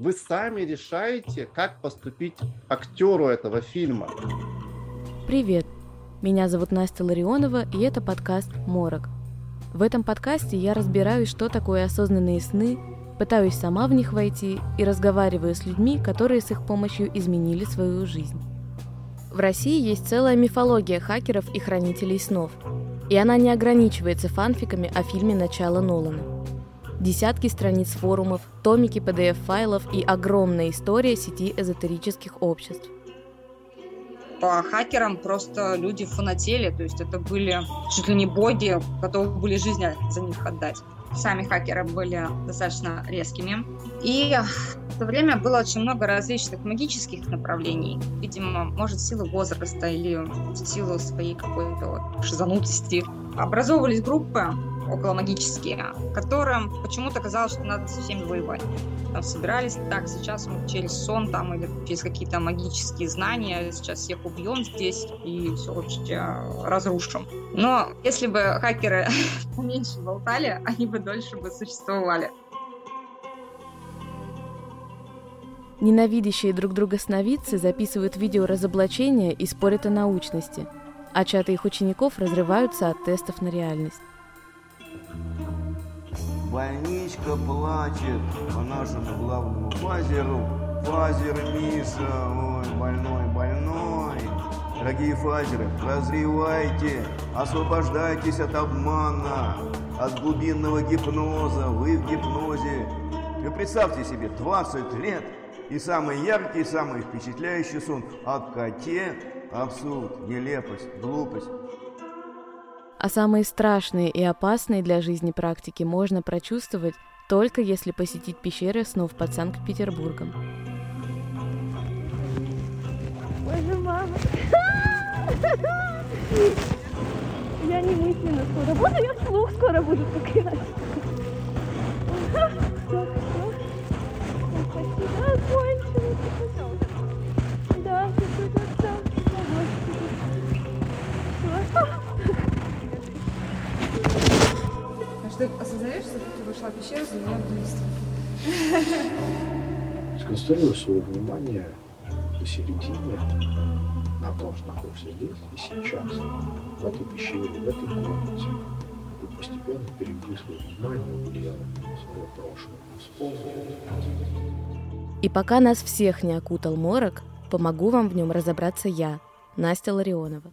вы сами решаете, как поступить актеру этого фильма. Привет! Меня зовут Настя Ларионова, и это подкаст «Морок». В этом подкасте я разбираюсь, что такое осознанные сны, пытаюсь сама в них войти и разговариваю с людьми, которые с их помощью изменили свою жизнь. В России есть целая мифология хакеров и хранителей снов. И она не ограничивается фанфиками о фильме «Начало Нолана». Десятки страниц форумов, томики PDF-файлов и огромная история сети эзотерических обществ. По хакерам просто люди фанатели, то есть это были чуть ли не боги, готовы были жизнь за них отдать. Сами хакеры были достаточно резкими. И в то время было очень много различных магических направлений. Видимо, может, в силу возраста или в силу своей какой-то шизанутости. Образовывались группы, около магические, которым почему-то казалось, что надо со воевать. Там собирались, так, сейчас мы через сон там или через какие-то магические знания, сейчас всех убьем здесь и все вообще разрушим. Но если бы хакеры меньше болтали, они бы дольше бы существовали. Ненавидящие друг друга сновидцы записывают видео разоблачения и спорят о научности, а чаты их учеников разрываются от тестов на реальность. Больничка плачет по нашему главному фазеру. Фазер Миша, ой, больной, больной. Дорогие фазеры, прозревайте, освобождайтесь от обмана, от глубинного гипноза, вы в гипнозе. Вы представьте себе, 20 лет и самый яркий, самый впечатляющий сон о коте, абсурд, нелепость, глупость. А самые страшные и опасные для жизни практики можно прочувствовать только если посетить пещеры снов под Санкт-Петербургом. Боже, мама! Я не мысленно скоро буду, я вслух скоро буду поклинать. Ты осознаешь, что ты вошла в пещеру, заняла убийство? Сконцентрирую свое внимание посередине на том, что находишься здесь и сейчас, в этой пещере, в этой комнате. И постепенно переведи свое внимание в дело, свое прошлое. Вспомни. И пока нас всех не окутал морок, помогу вам в нем разобраться я, Настя Ларионова.